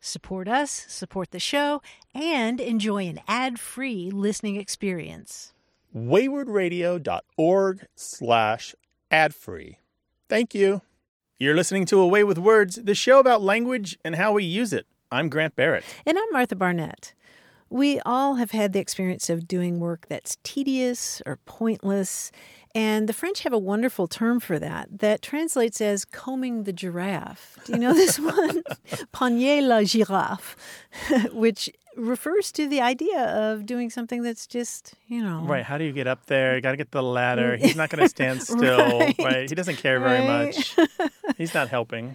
Support us, support the show, and enjoy an ad-free listening experience. waywordradio.org slash ad-free. Thank you. You're listening to A Way with Words, the show about language and how we use it. I'm Grant Barrett. And I'm Martha Barnett. We all have had the experience of doing work that's tedious or pointless. And the French have a wonderful term for that that translates as combing the giraffe. Do you know this one? Peigner la girafe, which refers to the idea of doing something that's just, you know. Right. How do you get up there? You got to get the ladder. He's not going to stand still. right. right. He doesn't care very Right. much. He's not helping.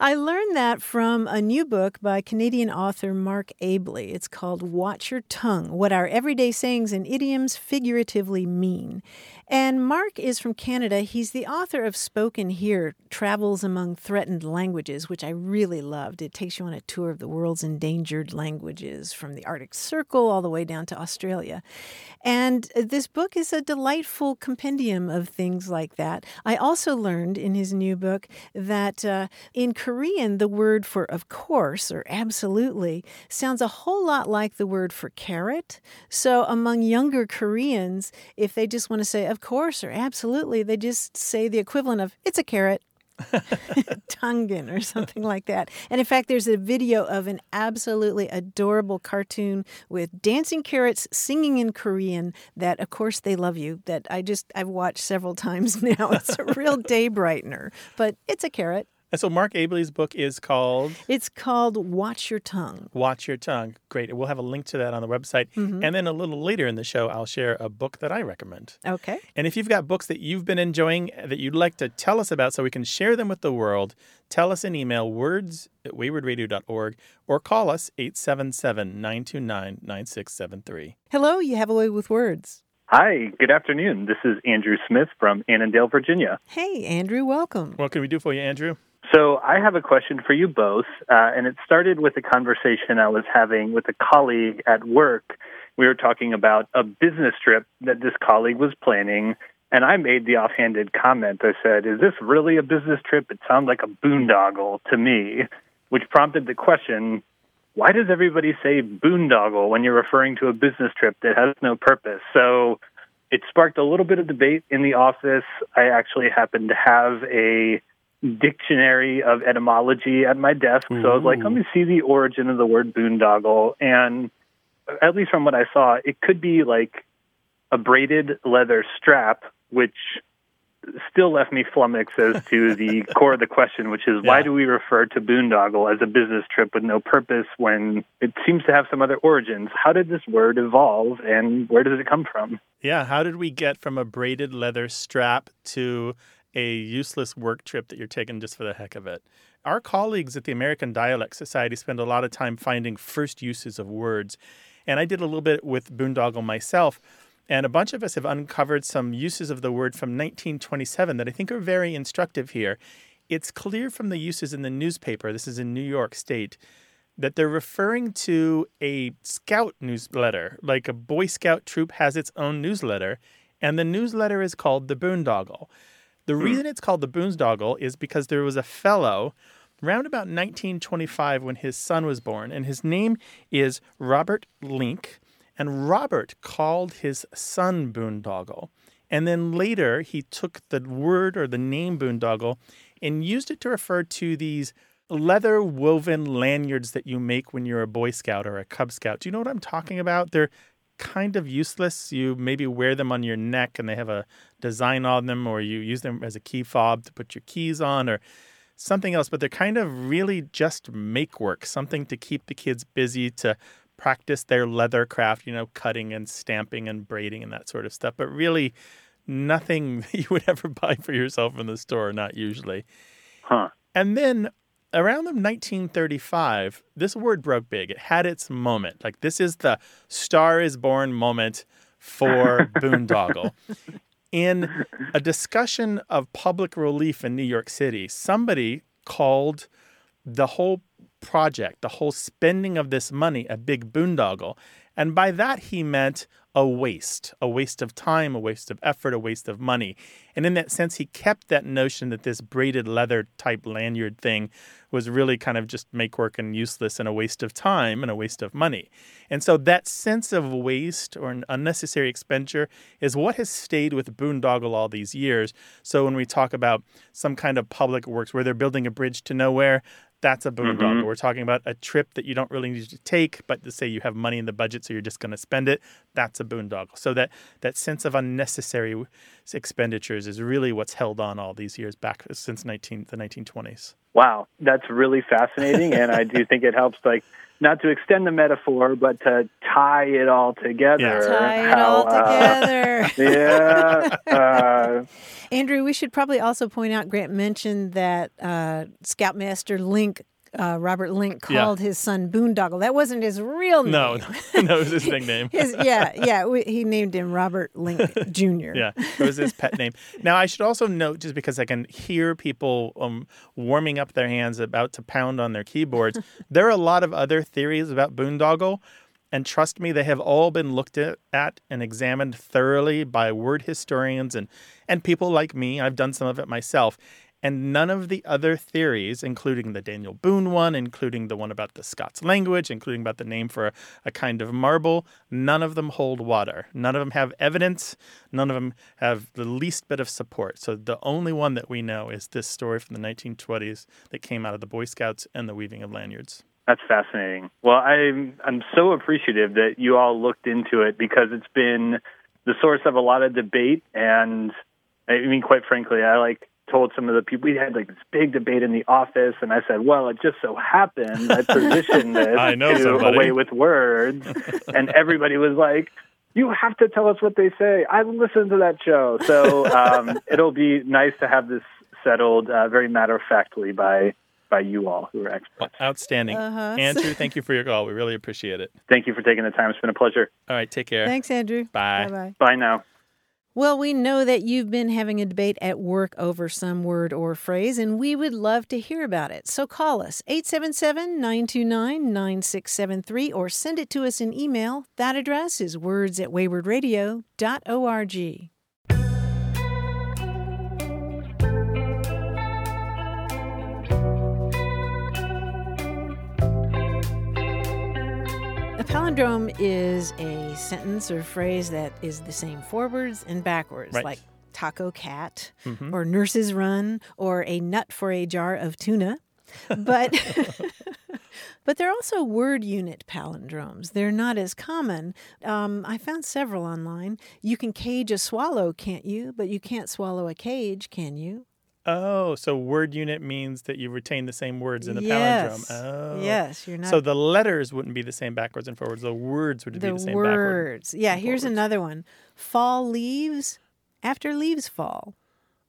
I learned that from a new book by Canadian author Mark Abley. It's called Watch Your Tongue What Our Everyday Sayings and Idioms Figuratively Mean. And Mark is from Canada. He's the author of Spoken Here Travels Among Threatened Languages, which I really loved. It takes you on a tour of the world's endangered languages from the Arctic Circle all the way down to Australia. And this book is a delightful compendium of things like that. I also learned in his new book that uh, in Korean, the word for of course or absolutely sounds a whole lot like the word for carrot. So among younger Koreans, if they just want to say of course or absolutely, they just say the equivalent of it's a carrot. Tungan or something like that. And in fact, there's a video of an absolutely adorable cartoon with dancing carrots singing in Korean that, of course, they love you. That I just, I've watched several times now. It's a real day brightener, but it's a carrot. And so Mark Abley's book is called It's called Watch Your Tongue. Watch Your Tongue. Great. We'll have a link to that on the website. Mm-hmm. And then a little later in the show, I'll share a book that I recommend. Okay. And if you've got books that you've been enjoying uh, that you'd like to tell us about so we can share them with the world, tell us an email words at waywordradio.org or call us 877 929 9673. Hello, you have a way with words. Hi, good afternoon. This is Andrew Smith from Annandale, Virginia. Hey, Andrew, welcome. What can we do for you, Andrew? So, I have a question for you both, uh, and it started with a conversation I was having with a colleague at work. We were talking about a business trip that this colleague was planning, and I made the offhanded comment. I said, Is this really a business trip? It sounds like a boondoggle to me, which prompted the question why does everybody say boondoggle when you're referring to a business trip that has no purpose? So, it sparked a little bit of debate in the office. I actually happened to have a dictionary of etymology at my desk. So I was like, let me see the origin of the word boondoggle. And at least from what I saw, it could be like a braided leather strap, which still left me flummoxed as to the core of the question, which is why do we refer to boondoggle as a business trip with no purpose when it seems to have some other origins? How did this word evolve and where does it come from? Yeah, how did we get from a braided leather strap to a useless work trip that you're taking just for the heck of it? Our colleagues at the American Dialect Society spend a lot of time finding first uses of words. And I did a little bit with boondoggle myself. And a bunch of us have uncovered some uses of the word from 1927 that I think are very instructive here. It's clear from the uses in the newspaper, this is in New York State, that they're referring to a scout newsletter, like a Boy Scout troop has its own newsletter, and the newsletter is called the Boondoggle. The hmm. reason it's called the Boondoggle is because there was a fellow around about 1925 when his son was born, and his name is Robert Link, and Robert called his son Boondoggle. And then later he took the word or the name boondoggle and used it to refer to these leather woven lanyards that you make when you're a Boy Scout or a Cub Scout. Do you know what I'm talking about? They're kind of useless. You maybe wear them on your neck and they have a design on them, or you use them as a key fob to put your keys on, or something else. But they're kind of really just make work, something to keep the kids busy to practice their leather craft, you know, cutting and stamping and braiding and that sort of stuff. But really, nothing you would ever buy for yourself in the store, not usually. Huh. And then around 1935, this word broke big. It had its moment. Like this is the Star is Born moment for boondoggle. In a discussion of public relief in New York City, somebody called the whole project, the whole spending of this money, a big boondoggle. And by that, he meant a waste, a waste of time, a waste of effort, a waste of money. And in that sense, he kept that notion that this braided leather type lanyard thing was really kind of just make work and useless and a waste of time and a waste of money. And so that sense of waste or an unnecessary expenditure is what has stayed with Boondoggle all these years. So when we talk about some kind of public works where they're building a bridge to nowhere, that's a boondoggle. Mm-hmm. We're talking about a trip that you don't really need to take, but to say you have money in the budget, so you're just going to spend it. That's a boondoggle. So that that sense of unnecessary expenditures is really what's held on all these years back since 19 the 1920s. Wow, that's really fascinating, and I do think it helps like not to extend the metaphor, but to tie it all together. Yeah. Tie it all uh, together. yeah. Uh, Andrew, we should probably also point out Grant mentioned that uh, Scoutmaster Link uh, Robert Link called yeah. his son Boondoggle. That wasn't his real name. No, no, it was his nickname. his, yeah, yeah. We, he named him Robert Link Jr. yeah, it was his pet name. Now, I should also note, just because I can hear people um, warming up their hands about to pound on their keyboards, there are a lot of other theories about Boondoggle. And trust me, they have all been looked at and examined thoroughly by word historians and, and people like me. I've done some of it myself. And none of the other theories, including the Daniel Boone one, including the one about the Scots language, including about the name for a, a, kind of marble, none of them hold water. None of them have evidence. None of them have the least bit of support. So the only one that we know is this story from the 1920s that came out of the Boy Scouts and the weaving of lanyards. That's fascinating. Well, I'm I'm so appreciative that you all looked into it because it's been the source of a lot of debate and I mean quite frankly, I like told some of the people we had like this big debate in the office, and I said, "Well, it just so happened I positioned this I know to somebody. away with words," and everybody was like, "You have to tell us what they say." I listened to that show, so um, it'll be nice to have this settled uh, very matter of factly by by you all who are experts. Outstanding, uh-huh. Andrew. Thank you for your call. We really appreciate it. Thank you for taking the time. It's been a pleasure. All right, take care. Thanks, Andrew. Bye. Bye. Bye now. Well, we know that you've been having a debate at work over some word or phrase, and we would love to hear about it. So call us 877 929 9673 or send it to us in email. That address is words at waywordradio.org. A palindrome is a sentence or phrase that is the same forwards and backwards, right. like taco cat mm-hmm. or nurse's run or a nut for a jar of tuna. But but they're also word unit palindromes. They're not as common. Um, I found several online. You can cage a swallow, can't you? But you can't swallow a cage, can you? Oh, so word unit means that you retain the same words in the yes. palindrome. Oh. Yes, you're not. So the letters wouldn't be the same backwards and forwards. The words would the be the same words. Yeah, here's forwards. another one. Fall leaves after leaves fall.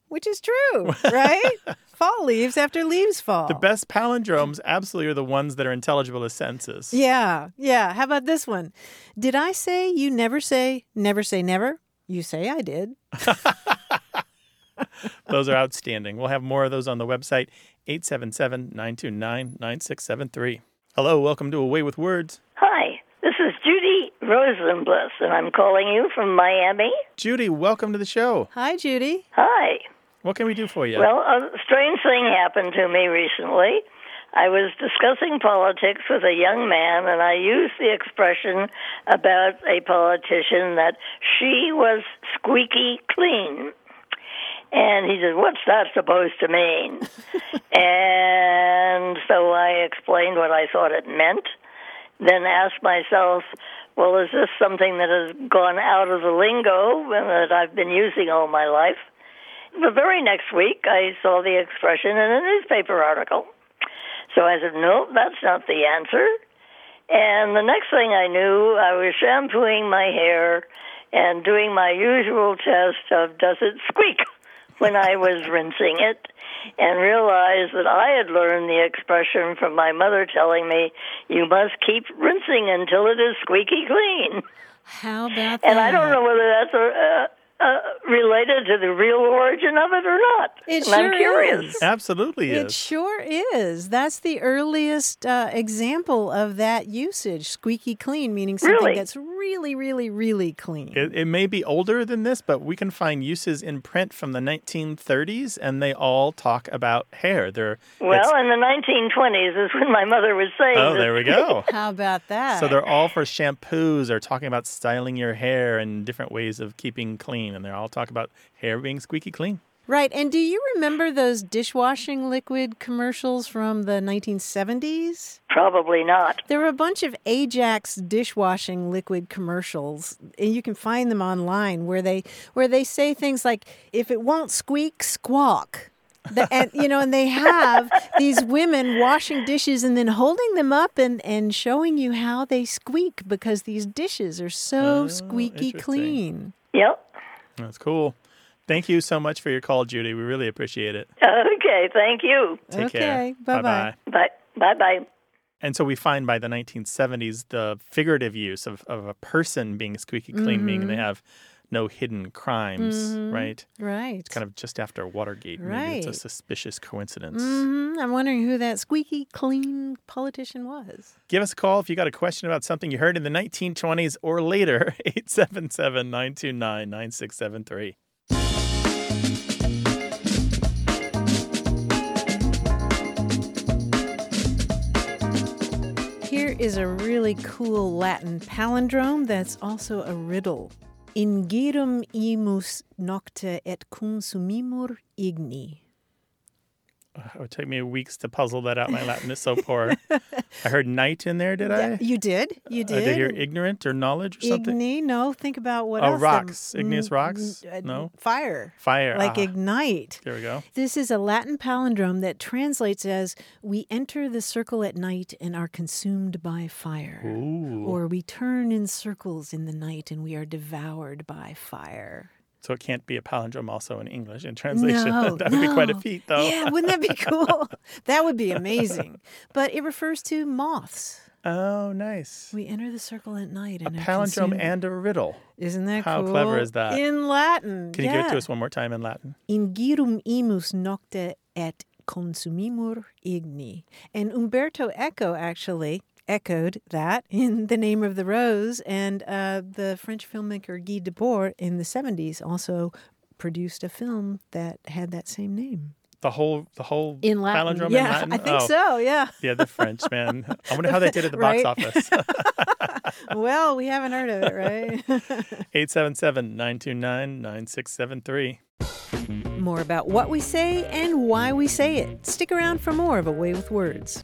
Which is true, right? fall leaves after leaves fall. The best palindromes absolutely are the ones that are intelligible as sentences. Yeah, yeah. How about this one? Did I say you never say never say never? You say I did. those are outstanding. We'll have more of those on the website, 877 929 9673. Hello, welcome to A Way with Words. Hi, this is Judy Rosenbluth, and I'm calling you from Miami. Judy, welcome to the show. Hi, Judy. Hi. What can we do for you? Well, a strange thing happened to me recently. I was discussing politics with a young man, and I used the expression about a politician that she was squeaky clean. And he said, What's that supposed to mean? and so I explained what I thought it meant. then asked myself, well, is this something that has gone out of the lingo that I've been using all my life? The very next week, I saw the expression in a newspaper article. So I said, no, that's not the answer. And the next thing I knew, I was shampooing my hair and doing my usual test of does it squeak when I was rinsing it and realized that I had learned the expression from my mother telling me, you must keep rinsing until it is squeaky clean. How about that? And I don't know whether that's a, uh, uh, related to the real origin of it or not. It and sure I'm curious. is. Absolutely it sure is. That's the earliest uh, example of that usage. Squeaky clean, meaning something Really? that's really, really, really clean. It, it may be older than this, but we can find uses in print from the 1930s, and they all talk about hair. They're Well, in the 1920s is when my mother was saying oh, this. there we go. How about that? So they're all for shampoos or talking about styling your hair and different ways of keeping clean, and they're all talk about hair being squeaky clean. right. And do you remember those dishwashing liquid commercials from the 1970s? Probably not. There were a bunch of Ajax dishwashing liquid commercials, and you can find them online where they where they say things like, "If it won't squeak, squawk." The, and you know, and they have these women washing dishes and then holding them up and and showing you how they squeak because these dishes are so Oh, squeaky clean. Yep. That's cool. Thank you so much for your call, Judy. We really appreciate it. Okay, thank you. Take Okay, care. bye-bye. Bye. Bye bye. And so we find by the 1970s the figurative use of, of a person being squeaky clean, meaning Mm-hmm. they have no hidden crimes, right? Right. It's kind of just after Watergate. Maybe it's a suspicious coincidence. hmm I'm wondering who that squeaky clean politician was. Give us a call if you got a question about something you heard in the 1920s or later. 877 929 9673. Here is a really cool Latin palindrome that's also a riddle. In gerum imus nocte et consumimur igni. It would take me weeks to puzzle that out. My Latin is so poor. I heard night in there, did I? Yeah, you did. You Uh, did. did I hear ignorant or knowledge or something? Igni? No, think about what Oh, else. rocks. there- Igneous rocks? uh, No? Fire. Fire. Like ah, ignite. there we go. This is a Latin palindrome that translates as We enter the circle at night and are consumed by fire. Ooh. Or we turn in circles in the night and we are devoured by fire. So it can't be a palindrome also in English in translation. No, that would be quite a feat, though. Yeah, wouldn't that be cool? that would be amazing. But it refers to moths. Oh, nice. We enter the circle at night A and palindrome and a riddle. Isn't that cool? How cool? clever is that? In Latin. Can you yeah. give it to us one more time in Latin? Ingirum imus nocte et consumimur igni. And Umberto Eco actually echoed that in The Name of the Rose. And uh, the French filmmaker Guy Debord in the 70s also produced a film that had that same name. The whole, the whole In Latin. palindrome yeah, in Latin. I think Oh, so, yeah. Yeah, the French man. I wonder how they did at the Right. box office. well, we haven't heard of it, right? 877 929 9673. more about what we say and why we say it. Stick around for more of A Way with Words.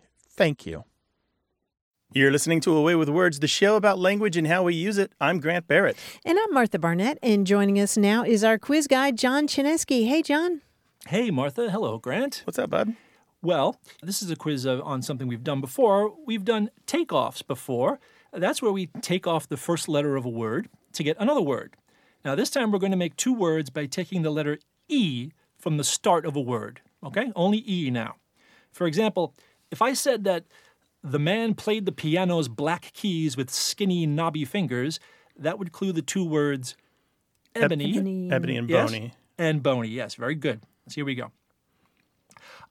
Thank you. You're listening to A Way with Words, the show about language and how we use it. I'm Grant Barrett. And I'm Martha Barnett, and joining us now is our quiz guy, John Chaneski. Hey, John. Hey, Martha. Hello, Grant. What's up, bud? Well, this is a quiz on something we've done before. We've done takeoffs before. That's where we take off the first letter of a word to get another word. Now, this time we're going to make two words by taking the letter E from the start of a word. Okay? Only E now. For example, if I said that the man played the piano's black keys with skinny, knobby fingers, that would clue the two words ebony, Ebony. Ebony and Yes. Boney. and bony. Yes, very good. So here we go.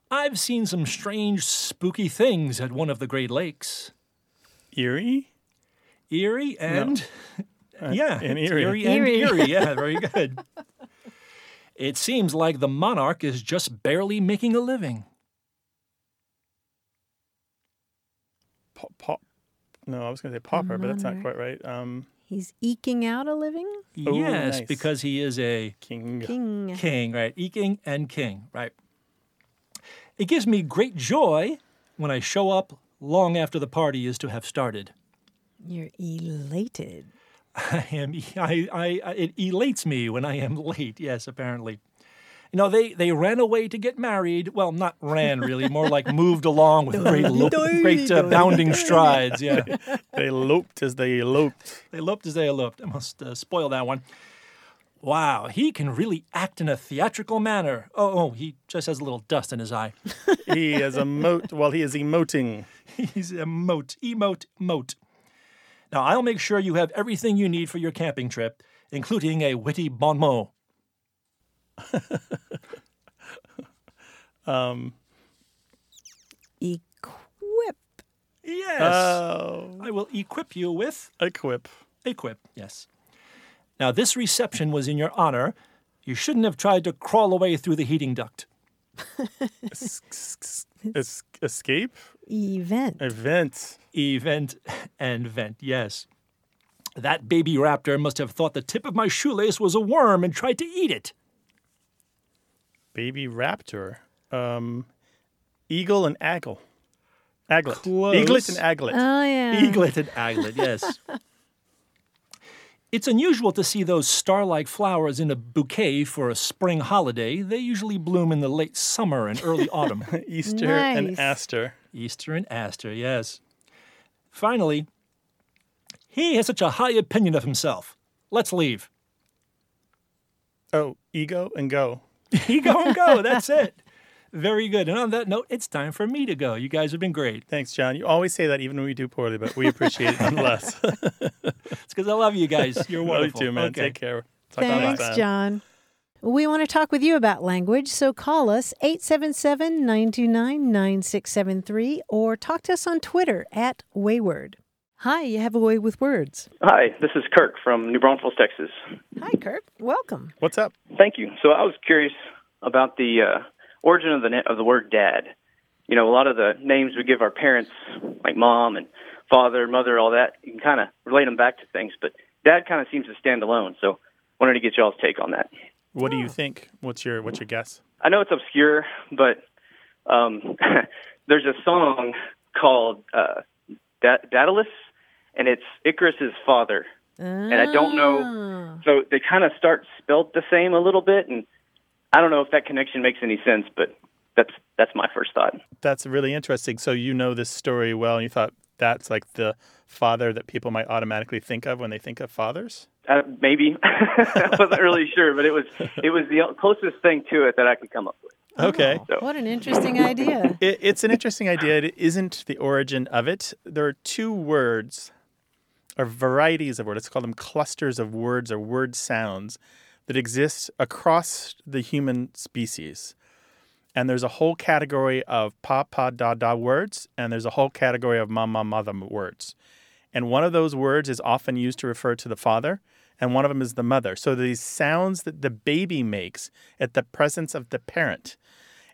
I've seen some strange, spooky things at one of the Great Lakes. Erie? Eerie and uh, yeah, and it's Erie. Erie and Erie. Erie. Yeah, very good. it seems like the monarch is just barely making a living. Pa- pa- no, I was going to say pauper, but that's not quite right. Um, He's eking out a living? Oh, yes, nice. because he is a king. King. king, right? Eking and king, right? It gives me great joy when I show up long after the party is to have started. You're elated. I am. I, I, I- it elates me when I am late. Yes, apparently. You know, they, they ran away to get married. Well, not ran really, more like moved along with great, lope, great uh, bounding strides. Yeah, They eloped as they eloped. they eloped as they eloped. I must uh, spoil that one. Wow, he can really act in a theatrical manner. Oh, oh, he just has a little dust in his eye. He is a moat while he is emoting. He's a moat, emote, moat. Now, I'll make sure you have everything you need for your camping trip, including a witty bon mot. Um, Equip. Yes. oh, I will equip you with equip. equip. Yes. Now, this reception was in your honor. You shouldn't have tried to crawl away through the heating duct. Es- escape? Event. Event. Event and vent, yes. That baby raptor must have thought the tip of my shoelace was a worm and tried to eat it. Baby raptor. Um, eagle and aggle. Aglet. Close. Eaglet and aglet. Oh, yeah. Eaglet and aglet, yes. It's unusual to see those star like flowers in a bouquet for a spring holiday. They usually bloom in the late summer and early autumn. Easter Nice. and aster. Easter and Aster, yes. Finally, he has such a high opinion of himself. Let's leave. Oh, ego and go. He go and go. That's it. Very good. And on that note, it's time for me to go. You guys have been great. Thanks, John. You always say that even when we do poorly, but we appreciate it nonetheless. It's because I love you guys. You're Love you too, man. Okay. Take care. Talk to Thanks, time. John. We want to talk with you about language, so call us 877 929 9673 or talk to us on Twitter at Wayword. Hi, you have a way with words. Hi, this is Kirk from New Braunfels, Texas. Hi, Kirk. Welcome. What's up? Thank you. So I was curious about the uh, origin of the of the word dad. You know, a lot of the names we give our parents, like mom and father, mother, all that, you can kind of relate them back to things, but dad kind of seems to stand alone. So wanted to get y'all's take on that. What do you think? What's your What's your guess? I know it's obscure, but um, there's a song called uh, da- Daedalus, and it's Icarus's father. And I don't know. So they kind of start spelt the same a little bit, and I don't know if that connection makes any sense, but that's that's my first thought. That's really interesting. So you know this story well, and you thought that's like the father that people might automatically think of when they think of fathers. Uh, maybe I wasn't really sure, but it was it was the closest thing to it that I could come up with. Okay. Oh, what an interesting idea. It, it's an interesting idea. It isn't the origin of it. There are two words, or varieties of words. Let's call them clusters of words or word sounds that exist across the human species. And there's a whole category of pa, pa, da, da words, and there's a whole category of ma, ma, mother words. And one of those words is often used to refer to the father, and one of them is the mother. So these sounds that the baby makes at the presence of the parent.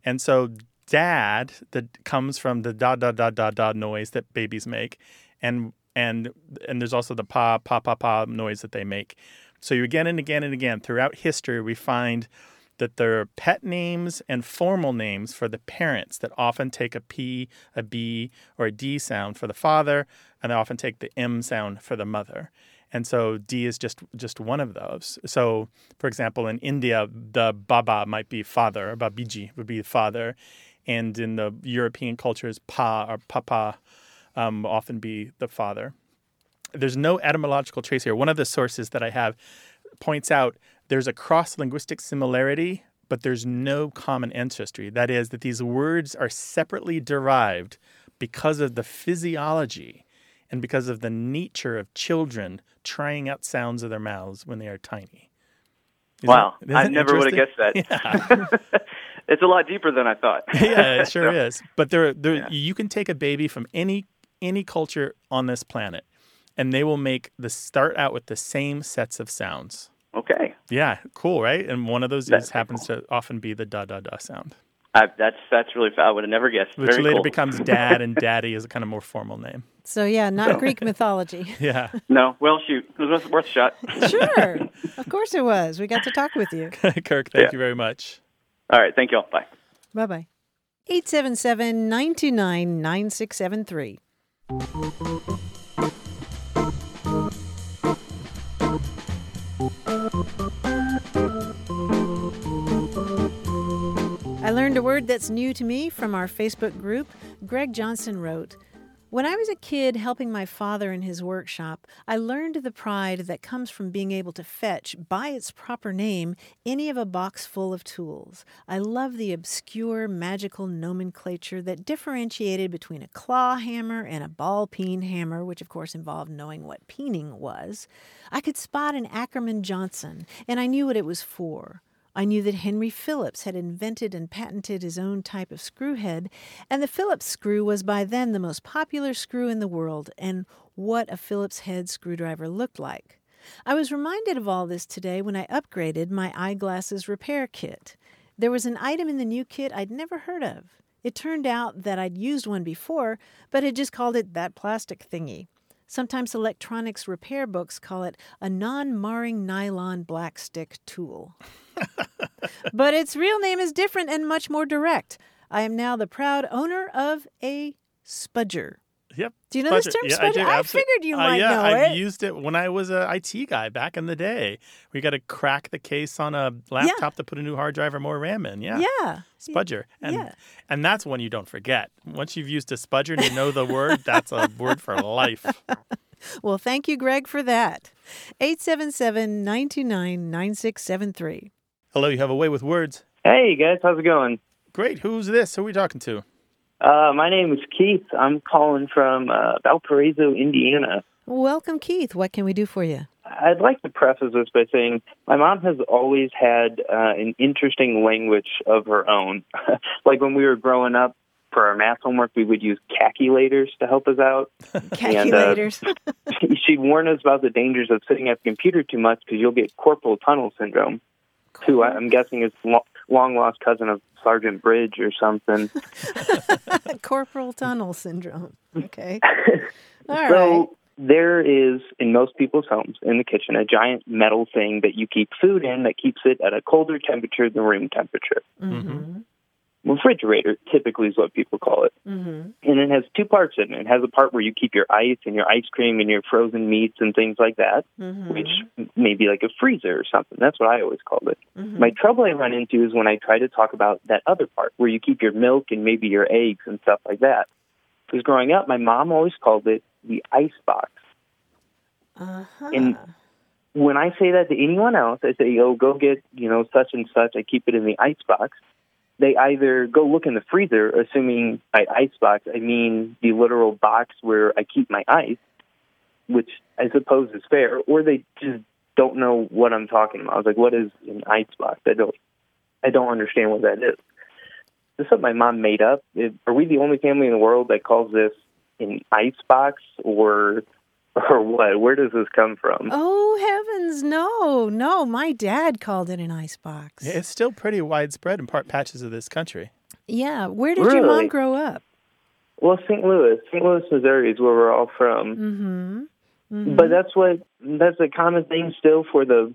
And so dad that comes from the da da da da da noise that babies make and and and there's also the pa pa pa pa noise that they make. So you again and again and again throughout history, we find that there are pet names and formal names for the parents that often take a P, a B, or a D sound for the father, and they often take the M sound for the mother. And so D is just just one of those. So, for example, in India, the baba might be father, babuji would be father, and in the European cultures, pa or papa um, often be the father. There's no etymological trace here. One of the sources that I have points out there's a cross linguistic similarity, but there's no common ancestry. That is, that these words are separately derived because of the physiology and because of the nature of children trying out sounds of their mouths when they are tiny. Isn't wow, I never would have guessed that. Yeah. it's a lot deeper than I thought. yeah, it sure is. But there, there, yeah. you can take a baby from any any culture on this planet, and they will make the start out with the same sets of sounds. Okay. Yeah, cool, right? And one of those is, happens cool. to often be the da da da sound. I, that's that's really I would have never guessed. Which Very later cool. becomes dad, and daddy is a kind of more formal name. So yeah, not Greek mythology. Yeah. No, well, shoot, it was worth a shot. sure, of course it was. We got to talk with you, Kirk. Thank yeah. you very much. All right, thank you all. Bye. Bye bye. 877 929 9673. I learned a word that's new to me from our Facebook group. Greg Johnson wrote, when I was a kid helping my father in his workshop, I learned the pride that comes from being able to fetch, by its proper name, any of a box full of tools. I love the obscure, magical nomenclature that differentiated between a claw hammer and a ball peen hammer, which of course involved knowing what peening was. I could spot an Ackerman Johnson, and I knew what it was for. I knew that Henry Phillips had invented and patented his own type of screw head, and the Phillips screw was by then the most popular screw in the world, and what a Phillips head screwdriver looked like. I was reminded of all this today when I upgraded my eyeglasses repair kit. There was an item in the new kit I'd never heard of. It turned out that I'd used one before, but had just called it that plastic thingy. Sometimes electronics repair books call it a non marring nylon black stick tool. But its real name is different and much more direct. I am now the proud owner of a spudger. Yep. Do you know spudger. this term, yeah, spudger? I, I figured you uh, might yeah, know I it. used it when I was a IT guy back in the day. We got to crack the case on a laptop yeah. to put a new hard drive or more RAM in. Yeah. Yeah. Spudger. And yeah. and that's one you don't forget. Once you've used a spudger and you know the word, that's a word for life. Well, thank you, Greg, for that. 877 929 9673. Hello, you have a way with words. Hey, guys, how's it going? Great. Who's this? Who are we talking to? Uh, my name is Keith. I'm calling from uh, Valparaiso, Indiana. Welcome, Keith. What can we do for you? I'd like to preface this by saying my mom has always had uh, an interesting language of her own. like when we were growing up, for our math homework, we would use calculators to help us out. Calculators. And, uh, she, she warned us about the dangers of sitting at the computer too much because you'll get corporal tunnel syndrome. Who I'm guessing is lo- long lost cousin of Sergeant Bridge or something. corporal tunnel syndrome. Okay. All so right. there is in most people's homes in the kitchen a giant metal thing that you keep food in that keeps it at a colder temperature than room temperature. Mm-hmm. Refrigerator typically is what people call it. Mm-hmm. And it has two parts in it. It has a part where you keep your ice and your ice cream and your frozen meats and things like that, Mm-hmm. which may be like a freezer or something. That's what I always called it. Mhm. My trouble I run into is when I try to talk about that other part where you keep your milk and maybe your eggs and stuff like that. Because growing up, my mom always called it the ice box. Uh-huh. And when I say that to anyone else, I say, "Oh, go get you know such and such." I keep it in the ice box. They either go look in the freezer, assuming by ice box I mean the literal box where I keep my ice, which I suppose is fair, or they just don't know what I'm talking about. I was like, "What is an ice box?" I don't, I don't understand what that is. This is something my mom made up. Are we the only family in the world that calls this an ice box, or or what? Where does this come from? Oh heavens, no, no! My dad called it an icebox. Yeah, It's still pretty widespread in part patches of this country. Yeah, where did your mom grow up? Well, St. Louis, St. Louis, Missouri is where we're all from. Mm-hmm. Mhm. But that's what that's a common thing still for the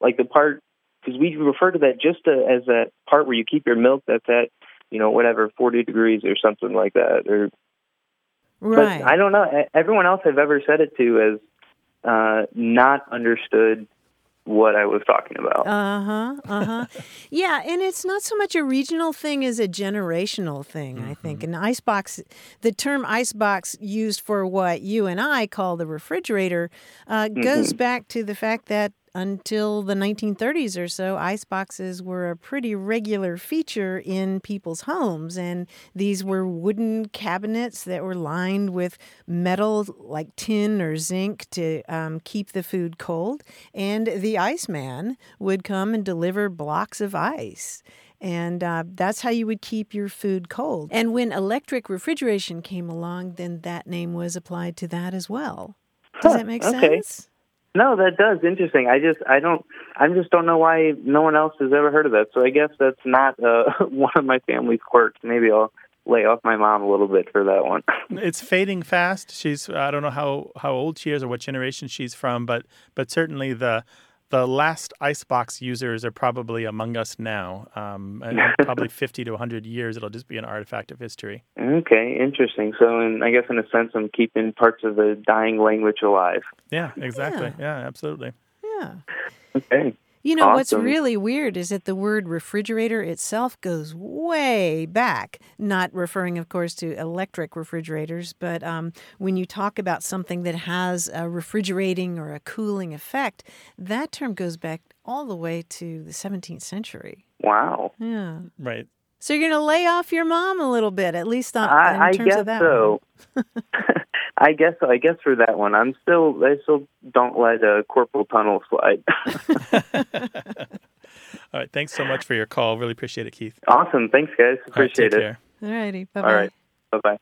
like the part because we refer to that just to, as that part where you keep your milk that's at you know whatever 40 degrees or something like that or right. but I don't know everyone else I've ever said it to has uh, not understood what I was talking about. Uh huh. Uh huh. yeah, and it's not so much a regional thing as a generational thing. I think an icebox, the term icebox used for what you and I call the refrigerator, uh, goes back to the fact that until the 1930s or so, ice boxes were a pretty regular feature in people's homes. And these were wooden cabinets that were lined with metal like tin or zinc to um, keep the food cold. And the iceman would come and deliver blocks of ice. And uh, that's how you would keep your food cold. And when electric refrigeration came along, then that name was applied to that as well. Does Huh, that make okay. sense? No, that does interesting. I just I don't I just don't know why no one else has ever heard of that. So I guess that's not uh, one of my family's quirks. Maybe I'll lay off my mom a little bit for that one. It's fading fast. She's I don't know how, how old she is or what generation she's from, but but certainly the the last icebox users are probably among us now. Um, probably 50 to 100 years, it'll just be an artifact of history. okay, interesting. So, in, I guess in a sense, I'm keeping parts of the dying language alive. Yeah, exactly. Yeah, absolutely. Yeah. Okay. You know, what's really weird is that the word refrigerator itself goes way back, not referring, of course, to electric refrigerators, but um, when you talk about something that has a refrigerating or a cooling effect, that term goes back all the way to the 17th century. Wow. Yeah. Right. So you're going to lay off your mom a little bit, at least on, in I, I terms guess of that. so. I guess so. I guess for that one, I'm still I still don't let uh, Corporal Tunnel slide. All right. Thanks so much for your call. Really appreciate it, Keith. awesome. Thanks, guys. All right, Appreciate take it. care. All righty. Bye All right. Bye bye.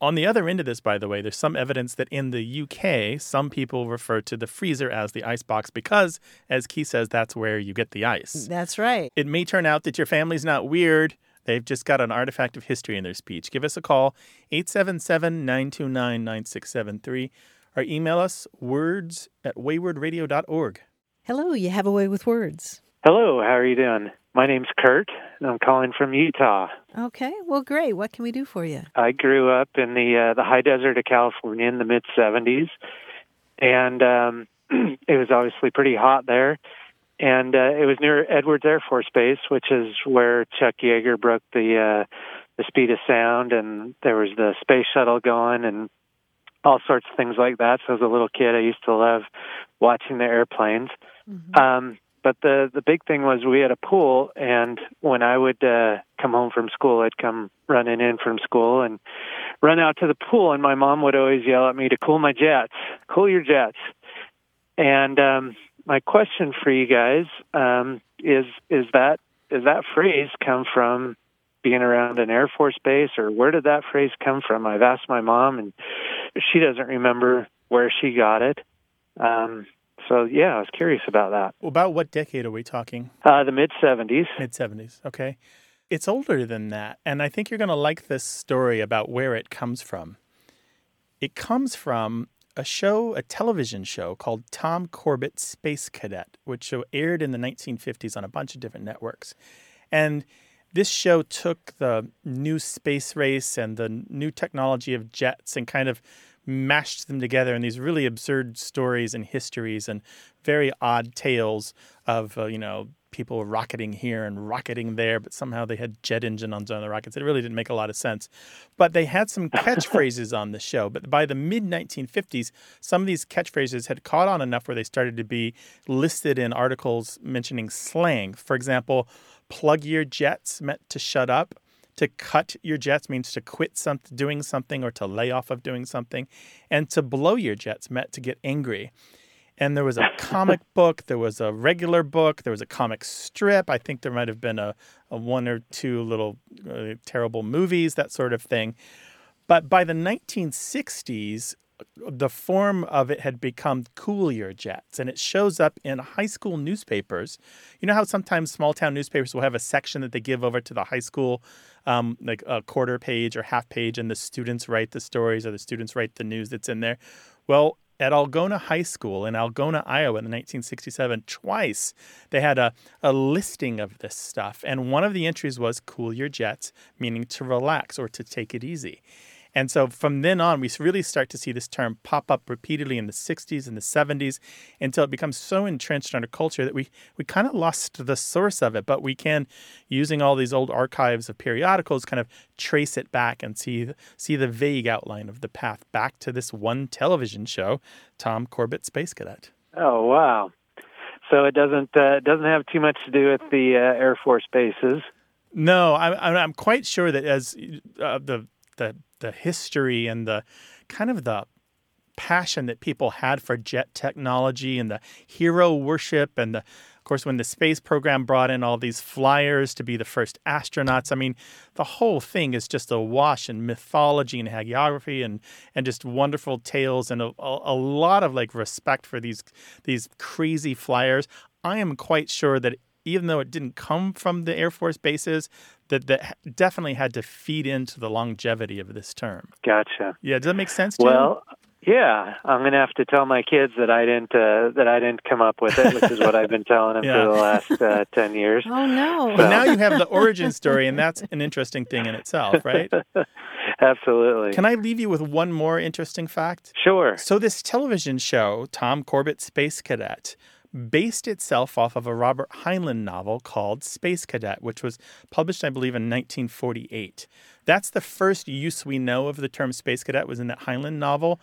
On the other end of this, by the way, there's some evidence that in the UK, some people refer to the freezer as the icebox because, as Keith says, that's where you get the ice. That's right. It may turn out that your family's not weird. They've just got an artifact of history in their speech. Give us a call, 877 929 9673, or email us words at waywordradio.org. Hello, you have a way with words. Hello, how are you doing? My name's Kurt, and I'm calling from Utah. Okay, well, great. What can we do for you? I grew up in the uh, the high desert of California in the mid 70s, and um, it was obviously pretty hot there. And uh, it was near Edwards Air Force Base, which is where Chuck Yeager broke the uh, the speed of sound, and there was the space shuttle going, and all sorts of things like that. So as a little kid, I used to love watching the airplanes. Um, but the the big thing was we had a pool, and when I would uh, come home from school, I'd come running in from school and run out to the pool, and my mom would always yell at me to cool my jets, cool your jets. And um, my question for you guys um, is is that is that phrase come from being around an Air Force base, or where did that phrase come from? I've asked my mom, and she doesn't remember where she got it. Um, so yeah, I was curious about that. About what decade are we talking? Uh, the mid '70s. Mid 70s. Okay. It's older than that. And I think you're going to like this story about where it comes from. It comes from a show, a television show called Tom Corbett Space Cadet, which aired in the 1950s on a bunch of different networks. And this show took the new space race and the new technology of jets and kind of mashed them together in these really absurd stories and histories and very odd tales of, uh, you know, people rocketing here and rocketing there, but somehow they had jet engine on the rockets. It really didn't make a lot of sense. But they had some catchphrases on the show. But by the mid 1950s, some of these catchphrases had caught on enough where they started to be listed in articles mentioning slang. For example, plug your jets meant to shut up. To cut your jets means to quit some, doing something or to lay off of doing something. And to blow your jets meant to get angry. And there was a comic book, there was a regular book, there was a comic strip. I think there might have been a, a one or two little uh, terrible movies, that sort of thing. But by the 1960s, the form of it had become cool your jets and it shows up in high school newspapers you know how sometimes small town newspapers will have a section that they give over to the high school um, like a quarter page or half page and the students write the stories or the students write the news that's in there well at Algona High School in Algona, Iowa in 1967, twice they had a, a listing of this stuff. And one of the entries was cool your jets, meaning to relax or to take it easy. And so from then on, we really start to see this term pop up repeatedly in the 60s and the 70s until it becomes so entrenched in our culture that we, we kind of lost the source of it. But we can, using all these old archives of periodicals, kind of trace it back and see, see the vague outline of the path back to this one television show, Tom Corbett Space Cadet. Oh, wow. So it doesn't uh, doesn't have too much to do with the uh, Air Force bases. No, I'm I'm quite sure that as uh, the the the history and the kind of the passion that people had for jet technology and the hero worship and the of course when the space program brought in all these flyers to be the first astronauts. I mean the whole thing is just awash in mythology and hagiography and and just wonderful tales and a, a lot of like respect for these these crazy flyers. I am quite sure that even though it didn't come from the Air Force bases, that that definitely had to feed into the longevity of this term. Gotcha. Yeah, does that make sense? To well, you? yeah, I'm gonna have to tell my kids that I didn't uh, that I didn't come up with it, which is what I've been telling them yeah. for the last uh, ten years. Oh no! So. But now you have the origin story, and that's an interesting thing in itself, right? Absolutely. Can I leave you with one more interesting fact? Sure. So this television show, Tom Corbett Space Cadet based itself off of a Robert Heinlein novel called Space Cadet, which was published, I believe, in 1948. That's the first use we know of the term Space Cadet was in that Heinlein novel.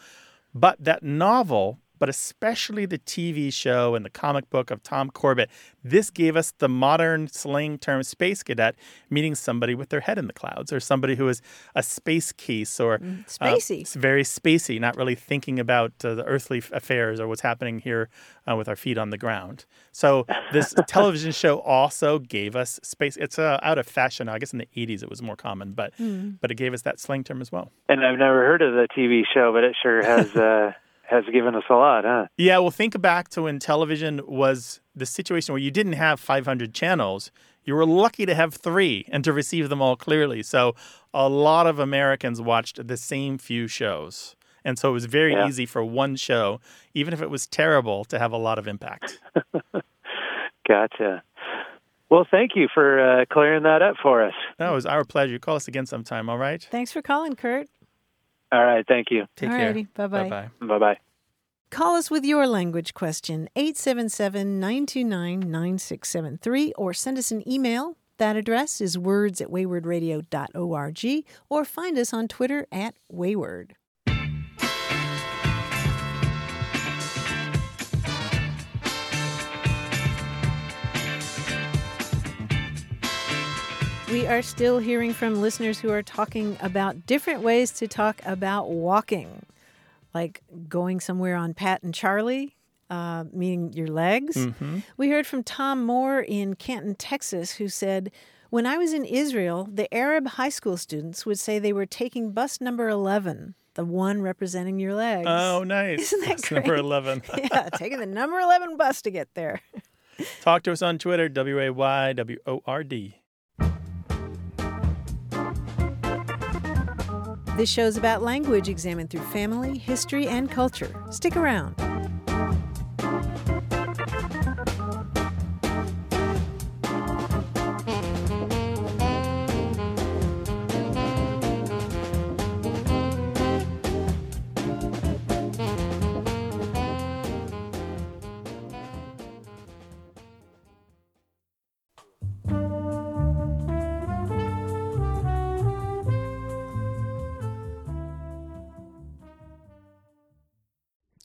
But that novel but especially the TV show and the comic book of Tom Corbett. This gave us the modern slang term space cadet, meaning somebody with their head in the clouds or somebody who is a space case or mm, spacey. Uh, very spacey, not really thinking about uh, the earthly affairs or what's happening here uh, with our feet on the ground. So this television show also gave us space. It's uh, out of fashion. I guess in the 80s it was more common, but mm. but it gave us that slang term as well. And I've never heard of the TV show, but it sure has uh, has given us a lot, huh? Yeah, well, think back to when television was the situation where you didn't have 500 channels. You were lucky to have three and to receive them all clearly. So a lot of Americans watched the same few shows. And so it was very yeah. easy for one show, even if it was terrible, to have a lot of impact. gotcha. Well, thank you for uh, clearing that up for us. That was our pleasure. Call us again sometime, all right? Thanks for calling, Kurt. All right. Thank you. Take Alrighty, care. Bye bye. Bye bye. Bye bye. Call us with your language question, 877 929 9673, or send us an email. That address is words at waywordradio.org, or find us on Twitter at Wayword. We are still hearing from listeners who are talking about different ways to talk about walking, like going somewhere on Pat and Charlie, uh, meaning your legs. Mm-hmm. We heard from Tom Moore in Canton, Texas, who said, When I was in Israel, the Arab high school students would say they were taking bus number 11 the one representing your legs. Oh, nice. Isn't that great? Number 11. yeah, taking the number 11 bus to get there. Talk to us on Twitter, W A Y W O R D. This show's about language examined through family, history, and culture. Stick around.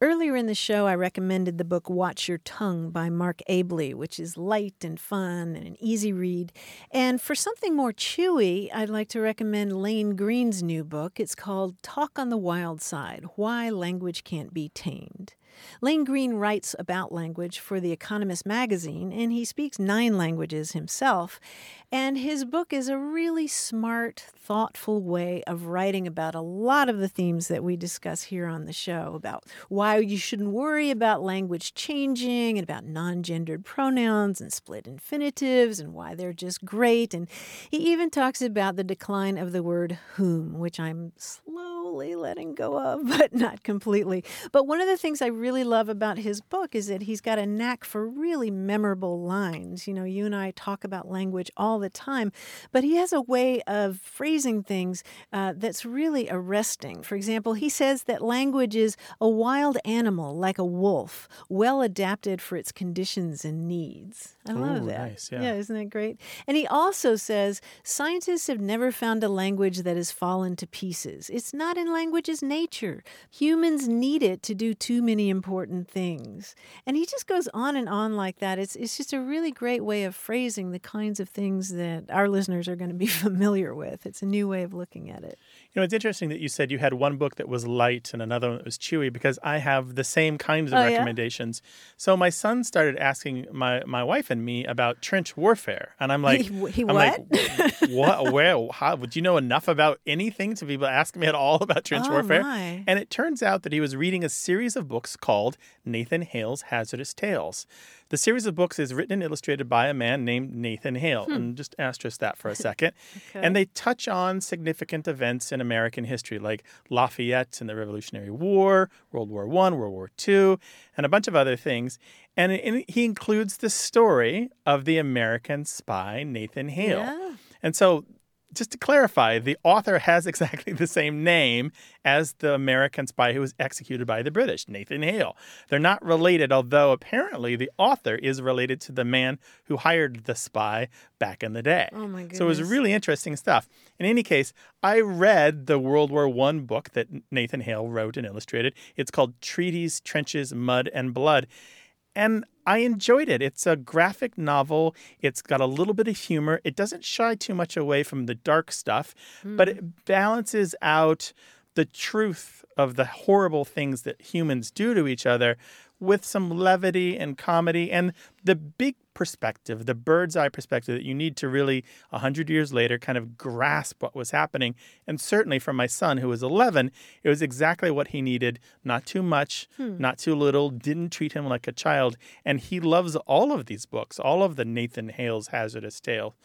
Earlier in the show, I recommended the book Watch Your Tongue by Mark Abley, which is light and fun and an easy read. And for something more chewy, I'd like to recommend Lane Greene's new book. It's called Talk on the Wild Side Why Language Can't Be Tamed. Lane Greene writes about language for The Economist magazine, and he speaks nine languages himself. And his book is a really smart, thoughtful way of writing about a lot of the themes that we discuss here on the show about why you shouldn't worry about language changing and about non gendered pronouns and split infinitives and why they're just great. And he even talks about the decline of the word whom, which I'm slowly letting go of, but not completely. But one of the things I really love about his book is that he's got a knack for really memorable lines. You know, you and I talk about language all the time, but he has a way of phrasing things uh, that's really arresting. For example, he says that language is a wild animal like a wolf, well adapted for its conditions and needs. I love Ooh, that. nice, yeah. yeah, isn't that great? And he also says scientists have never found a language that has fallen to pieces. It's not in language's nature. Humans need it to do too many important things. And he just goes on and on like that. It's it's just a really great way of phrasing the kinds of things that our listeners are going to be familiar with. It's a new way of looking at it. You know, it's interesting that you said you had one book that was light and another one that was chewy because I have the same kinds of Oh, yeah? recommendations. So my son started asking my, my wife and me about trench warfare, and I'm like, He- he I'm like, what? Where? How? Would you know enough about anything to be able to ask me at all about trench Oh, warfare? my. And it turns out that he was reading a series of books called Nathan Hale's Hazardous Tales. The series of books is written and illustrated by a man named Nathan Hale. Hmm. And just asterisk that for a second. And they touch on significant events in American history, like Lafayette and the Revolutionary War, World War I, World War II, and a bunch of other things. And in- he includes the story of the American spy Nathan Hale. Yeah. And so, just to clarify, the author has exactly the same name as the American spy who was executed by the British, Nathan Hale. They're not related, although apparently the author is related to the man who hired the spy back in the day. Oh, my goodness. So it was really interesting stuff. In any case, I read the World War I book that Nathan Hale wrote and illustrated. It's called Treaties, Trenches, Mud, and Blood and I enjoyed it. It's a graphic novel. It's got a little bit of humor. It doesn't shy too much away from the dark stuff, but it hmm. balances out the truth of the horrible things that humans do to each other with some levity and comedy and the big perspective, the bird's eye perspective that you need to really, a hundred years later, kind of grasp what was happening. And certainly for my son, who was 11, it was exactly what he needed. Not too much, hmm. not too little, didn't treat him like a child. And he loves all of these books, all of the Nathan Hale's Hazardous Tale.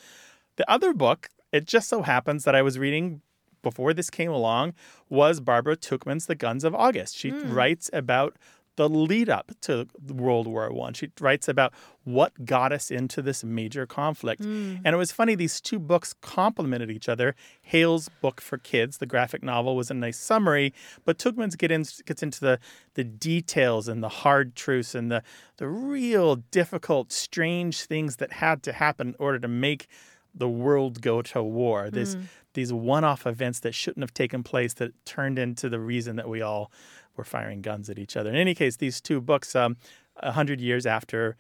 The other book, it just so happens that I was reading before this came along, was Barbara Tuchman's The Guns of August. She hmm. writes about the lead up to World War One. She writes about what got us into this major conflict. Mm. And it was funny, these two books complemented each other. Hale's book for kids, the graphic novel, was a nice summary, but Tuchman's get in, gets into the, the details and the hard truths and the, the real difficult, strange things that had to happen in order to make the world go to war. This mm. these one-off events that shouldn't have taken place that turned into the reason that we all were firing guns at each other. In any case, these two books, um, a hundred years after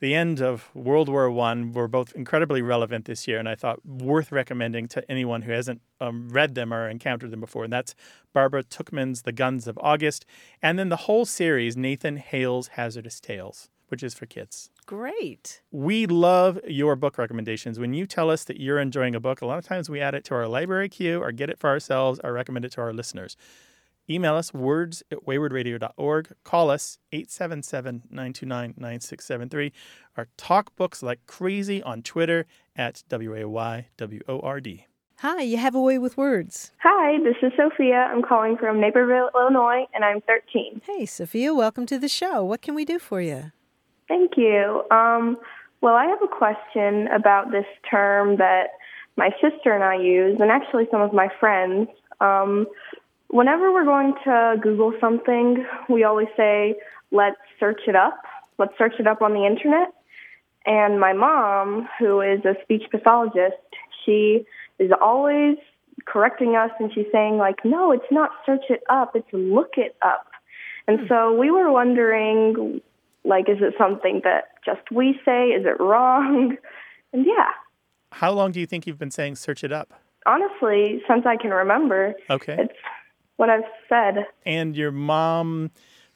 the end of World War One, were both incredibly relevant this year, and I thought worth recommending to anyone who hasn't um, read them or encountered them before. And that's Barbara Tuchman's *The Guns of August*, and then the whole series, Nathan Hale's *Hazardous Tales*, which is for kids. Great. We love your book recommendations. When you tell us that you're enjoying a book, a lot of times we add it to our library queue or get it for ourselves or recommend it to our listeners. Email us words at waywordradio.org. Call us 877 929 9673 or talk books like crazy on Twitter at WAYWORD. Hi, you have a way with words. Hi, this is Sophia. I'm calling from Naperville, Illinois, and I'm 13. Hey, Sophia, welcome to the show. What can we do for you? Thank you. Um, well, I have a question about this term that my sister and I use, and actually some of my friends. Um, whenever we're going to Google something, we always say, let's search it up. Let's search it up on the internet. And my mom, who is a speech pathologist, she is always correcting us and she's saying, like, no, it's not search it up, it's look it up. And hmm. so we were wondering, like, is it something that just we say? Is it wrong? And yeah, How long do you think you've been saying search it up? honestly, since I can remember, Okay. it's what I've said. And your mom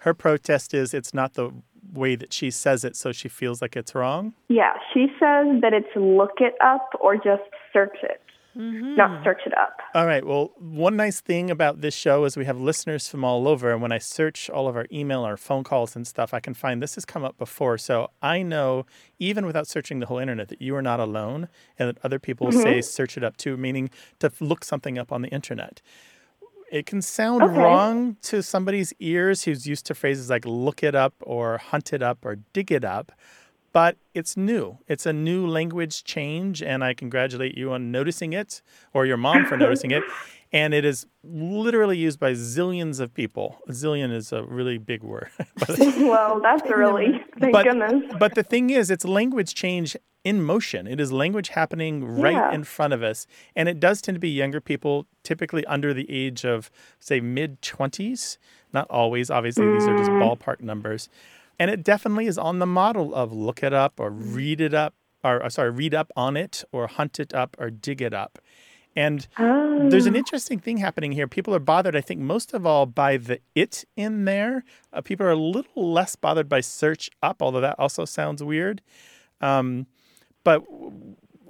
her protest is it's not the way that she says it, so she feels like it's wrong. Yeah, she says that it's look it up or just search it, mm-hmm. not search it up. All right. Well, one nice thing about this show is we have listeners from all over. And when I search all of our email, our phone calls, and stuff, I can find this has come up before. So I know, even without searching the whole internet, that you are not alone and that other people mm-hmm. say search it up too, meaning to look something up on the internet. It can sound Okay. wrong to somebody's ears who's used to phrases like look it up or hunt it up or dig it up but it's new. It's a new language change, and I congratulate you on noticing it, or your mom for noticing it. And it is literally used by zillions of people. A zillion is a really big word. but, well, that's really thank but, goodness. but the thing is, it's language change in motion. It is language happening right Yeah. in front of us. And it does tend to be younger people, typically under the age of, say, mid 20s. Not always, obviously, these are just ballpark numbers. And it definitely is on the model of look it up or read it up, or uh, sorry, read up on it or hunt it up or dig it up. And there's an interesting thing happening here. People are bothered, I think, most of all by the it in there. Uh, people are a little less bothered by search up, although that also sounds weird. Um, but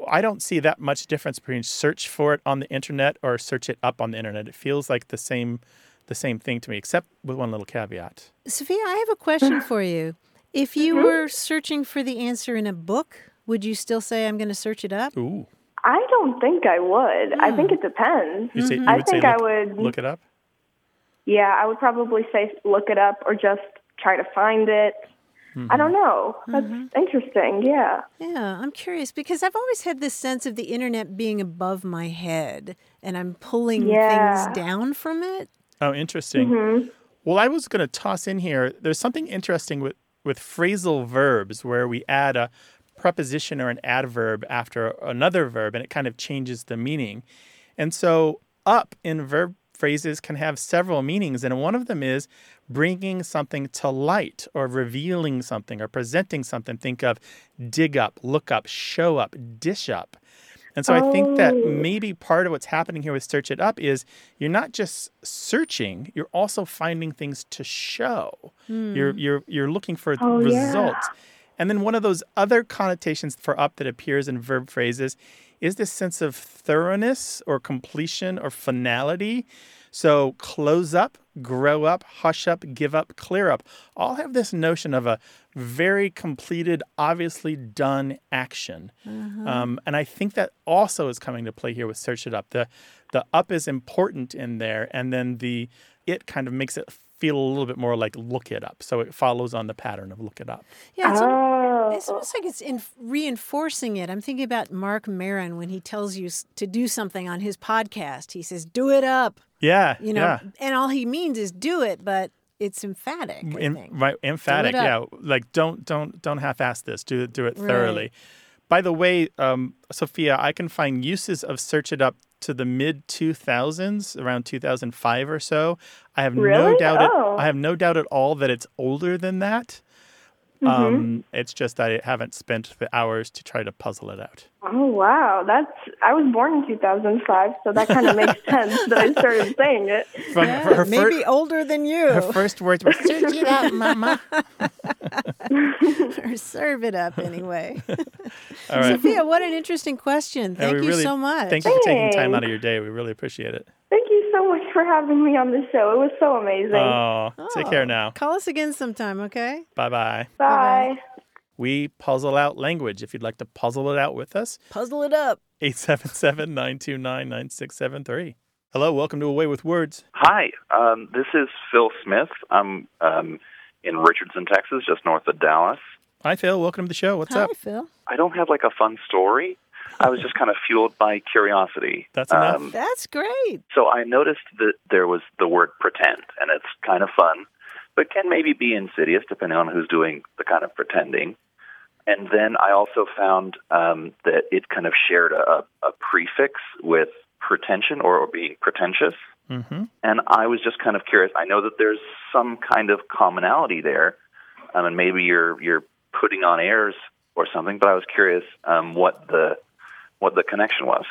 I don't see that much difference between search for it on the internet or search it up on the internet. It feels like the same, the same thing to me, except with one little caveat. Sophia, I have a question for you. If you were searching for the answer in a book, would you still say, I'm going to search it up? Ooh, I don't think I would. I think hmm. it depends. you, say, you I would say think I would. look it up. Yeah, I would probably say look it up or just try to find it. I mm-hmm. don't know. That's mm-hmm. interesting. Yeah. Yeah, I'm curious because I've always had this sense of the internet being above my head and I'm pulling Yeah. things down from it. Oh, interesting. Mm-hmm. Well, I was going to toss in here. There's something interesting with with phrasal verbs where we add a preposition or an adverb after another verb, and it kind of changes the meaning. And so, up in verb phrases can have several meanings, and one of them is bringing something to light or revealing something or presenting something. Think of dig up, look up, show up, dish up. And so I think that oh. maybe part of what's happening here with Search It Up is you're not just searching, you're also finding things to show. You're hmm. you're you're looking for Oh, yeah. And then one of those other connotations for up that appears in verb phrases is this sense of thoroughness or completion or finality. So close up, grow up, hush up, give up, clear up all have this notion of a very completed, obviously done action. Um, and I think that also is coming to play here with Search It Up. The, the up is important in there, and then the it kind of makes it feel a little bit more like look it up. So it follows on the pattern of look it up. Yeah, it's, al- Oh. it's almost like it's in reinforcing it. I'm thinking about Marc Maron when he tells you to do something on his podcast. He says, "Do it up," Yeah. you know, yeah. and all he means is do it, but it's emphatic. I Em- think. right, emphatic. up. Yeah, like don't don't don't half-ass this. Do it do it Right. thoroughly. By the way, um, Sophia, I can find uses of search it up to the mid 2000s, around 2005 or so. I have no Really? doubt. It, Oh. I have no doubt at all that it's older than that. Mm-hmm. Um, it's just I haven't spent the hours to try to puzzle it out. Oh wow, that's I was born in 2005, so that kind of makes sense that I started saying it. From Yeah, her, fir- maybe older than you. her first words were "Search it up, mama." or serve it up anyway. All right. Sophia, what an interesting question. Thank we you really- so much. Thank you for taking time out of your day. We really appreciate it. Thank you so much for having me on the show. It was so amazing. Oh, take care now. Call us again sometime, okay? Bye bye. Bye. We puzzle out language. If you'd like to puzzle it out with us, Puzzle it up. 877 929 9673. Hello, welcome to A Way with Words. Hi, um, this is Phil Smith. I'm um, in Richardson, Texas, just north of Dallas. Hi, Phil. Welcome to the show. What's Hi, up? Phil. I don't have like a fun story. I was just kind of fueled by curiosity. That's enough. Um, That's great. so I noticed that there was the word pretend, and it's kind of fun, but can maybe be insidious depending on who's doing the kind of pretending. And then I also found um, that it kind of shared a, a prefix with pretension or, or being pretentious. hmm And I was just kind of curious. I know that there's some kind of commonality there, um, and maybe you're you're putting on airs or something. But I was curious um, what the what the connection was.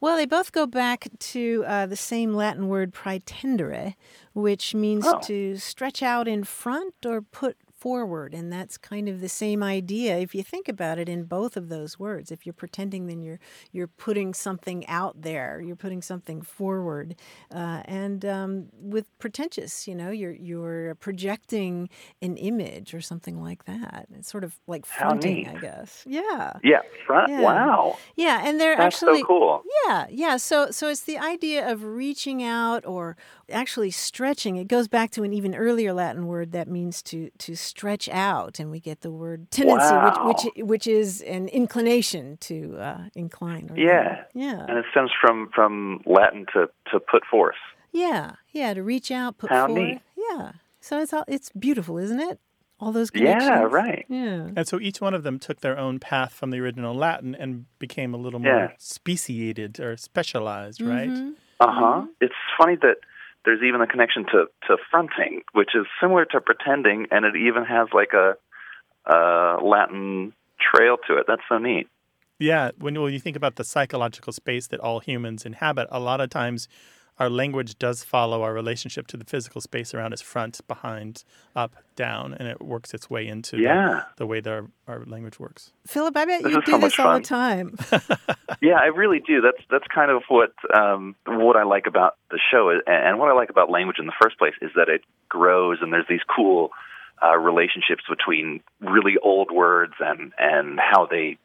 Well, they both go back to uh, the same Latin word praetendere, which means Oh. to stretch out in front or put forward. And that's kind of the same idea if you think about it in both of those words. If you're pretending, then you're you're putting something out there. You're putting something forward. Uh, and um, with pretentious, you know, you're you're projecting an image or something like that. It's sort of like fronting. I guess. Yeah. Yeah, front. Yeah. Wow, Yeah, and they're that's actually so cool. yeah, yeah. So so it's the idea of reaching out or actually stretching. It goes back to an even earlier Latin word that means to to stretch out, and we get the word tendency, Wow. which which which is an inclination to uh, incline. Or Yeah. yeah, And it stems from from Latin to to put forth. yeah, yeah. To reach out, put How forth. neat. Yeah. So it's all it's beautiful, isn't it? All those Yeah, right. Yeah. And so each one of them took their own path from the original Latin and became a little Yeah. more speciated or specialized, right? Mhm. Uh huh. It's funny that there's even a connection to to fronting, which is similar to pretending, and it even has like a, a Latin trail to it. That's so neat. Yeah, when, when you think about the psychological space that all humans inhabit, a lot of times our language does follow our relationship to the physical space around us front, behind, up, down, and it works its way into the- Yeah. the, way that our, our language works. Philip, I bet This you do so this all the time. Yeah, I really do. That's that's kind of what um, what I like about the show, and what I like about language in the first place is that it grows, and there's these cool uh, relationships between really old words and and how they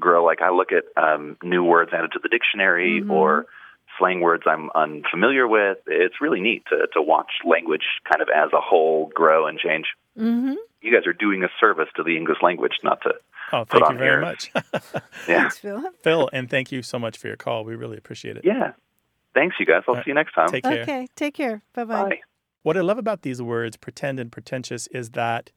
grow. Like I look at um, new words added to the dictionary or slang words I'm unfamiliar with. It's really neat to to watch language kind of as a whole grow and change. mm-hmm. You guys are doing a service to the English language, not to Oh, Put thank you on very here. much. yeah Thanks, Philip. Phil, and thank you so much for your call. We really appreciate it. yeah. Thanks, you guys. I'll All right. see you next time. Take care. Okay, take care. Bye-bye. Bye. What I love about these words, pretend and pretentious, is that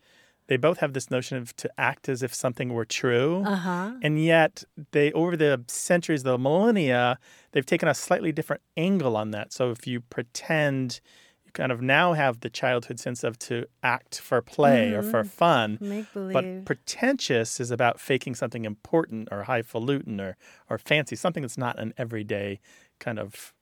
they both have this notion of to act as if something were true. Uh-huh. And yet, they over the centuries, the millennia, they've taken a slightly different angle on that. So if you pretend, you kind of now have the childhood sense of to act for play or for fun. Make believe. But pretentious is about faking something important or highfalutin or, or fancy, something that's not an everyday kind of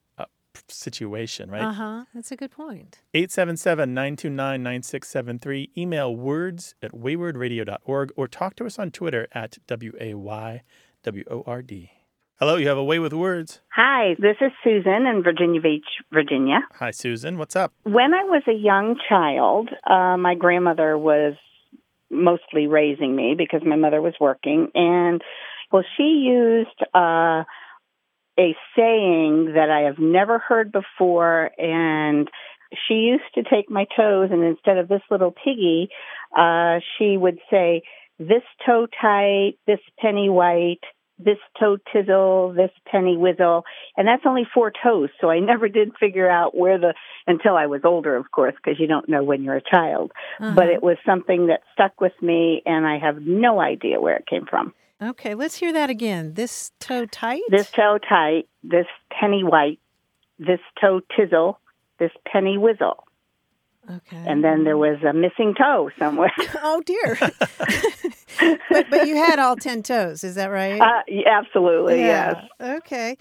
situation, right? Uh-huh. That's a good point. 877 929 9673. Email words at waywordradio.org or talk to us on Twitter at W A Y W O R D. Hello, you have a way with words. Hi, this is Susan in Virginia Beach, Virginia. Hi, Susan. What's up? When I was a young child, uh, my grandmother was mostly raising me because my mother was working. And, well, she used uh, a saying that I have never heard before. And she used to take my toes, and instead of this little piggy, uh, she would say, this toe tight, this penny white, this toe tizzle, this penny whizzle, and that's only four toes. So I never did figure out where the until I was older, of course, because you don't know when you're a child. But it was something that stuck with me, and I have no idea where it came from. Okay, let's hear that again. This toe tight? This toe tight, this penny white, this toe tizzle, this penny whizzle, Okay. and then there was a missing toe somewhere. oh dear. but but you had all 10 toes, is that right? uh, absolutely, yes. Okay.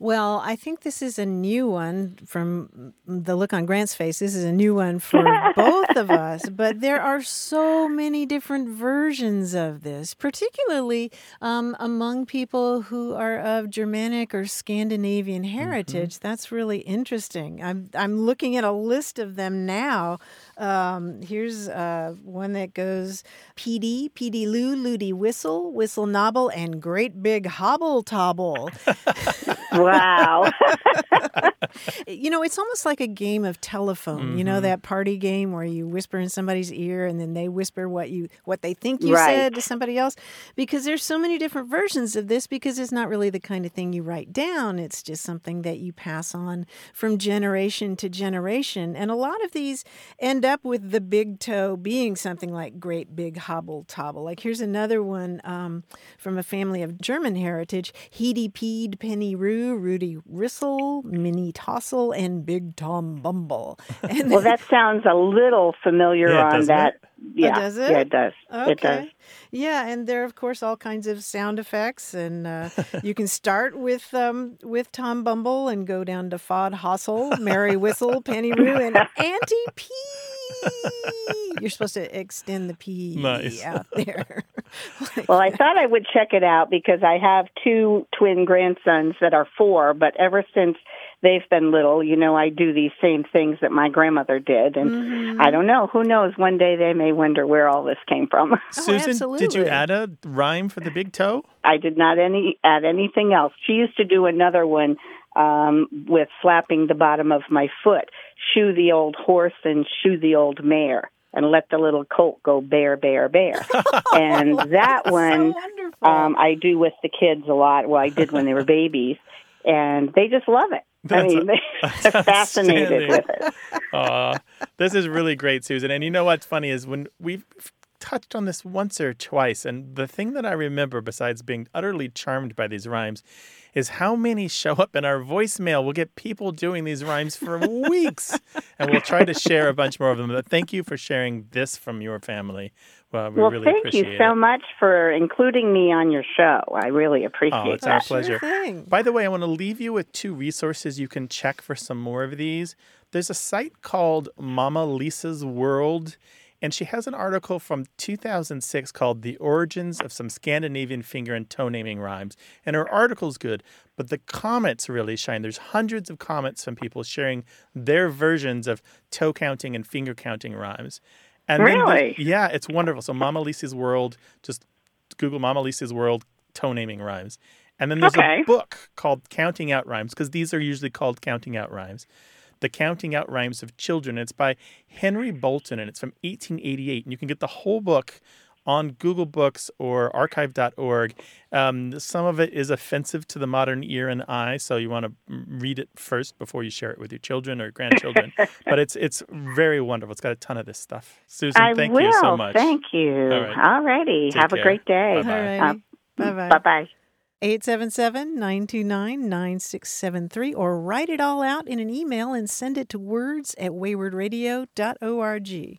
Well, I think this is a new one from the look on Grant's face. This is a new one for both of us, but there are so many different versions of this, particularly um, among people who are of Germanic or Scandinavian heritage. That's really interesting. I'm I'm looking at a list of them now. Um, here's uh, one that goes PD, PD Lou, Ludi Whistle, Whistle Nobble, and Great Big Hobble Tobble. Wow. you know, it's almost like a game of telephone. You know that party game where you whisper in somebody's ear and then they whisper what you what they think you Right. said to somebody else. Because there's so many different versions of this because it's not really the kind of thing you write down. It's just something that you pass on from generation to generation. And a lot of these end up with the big toe being something like great big hobble tobble. Like here's another one um, from a family of German heritage: Heedy Peed, Penny Roo, Rudy Rissel, Minnie Tossle, and Big Tom Bumble. And well, that sounds a little familiar Yeah, on doesn't that yeah, Oh, does it? yeah, it does. Okay. It does. Yeah, and there are of course all kinds of sound effects, and uh, you can start with um, with Tom Bumble and go down to Fod Hossel, Mary Whistle, Penny Roo, and Auntie P. You're supposed to extend the P Nice. out there. Well, I thought I would check it out because I have two twin grandsons that are four, but ever since they've been little, you know, I do these same things that my grandmother did. And Mm-hmm. I don't know, who knows, one day they may wonder where all this came from. Susan, did you add a rhyme for the big toe? I did not any add anything else. She used to do another one um, with slapping the bottom of my foot, shoe the old horse and shoe the old mare, and let the little colt go bear, bear, bear. and that one wonderful. um, I do with the kids a lot. Well, I did when they were babies, and they just love it. I That's mean, they're fascinated with it. Aw, this is really great, Susan. And you know what's funny is when we've touched on this once or twice, and the thing that I remember, besides being utterly charmed by these rhymes, is how many show up in our voicemail. We'll get people doing these rhymes for weeks, and we'll try to share a bunch more of them. But thank you for sharing this from your family. Well, we Well, really thank appreciate you so it. much for including me on your show. I really appreciate Oh, it's that. our pleasure. thing. By the way, I want to leave you with two resources you can check for some more of these. There's a site called Mama Lisa's World, and she has an article from 2006 called The Origins of Some Scandinavian Finger and Toe Naming Rhymes. And her article's good, but the comments really shine. There's hundreds of comments from people sharing their versions of toe counting and finger counting rhymes. And the- Really? yeah, it's wonderful. So Mama Lisa's World, just Google Mama Lisa's World toe naming rhymes. And then there's Okay. a book called Counting Out Rhymes, because these are usually called Counting Out Rhymes. The Counting Out Rhymes of Children. It's by Henry Bolton and it's from 1888. And you can get the whole book on Google Books or archive.org. Um, some of it is offensive to the modern ear and eye, so you want to read it first before you share it with your children or grandchildren. but it's it's very wonderful. It's got a ton of this stuff. Susan, I thank will. you so much. Thank you. All right. All righty. Take Have care. a great day. Bye-bye. Uh. Bye bye. Bye bye. 877 929 9673 or write it all out in an email and send it to words at waywordradio.org.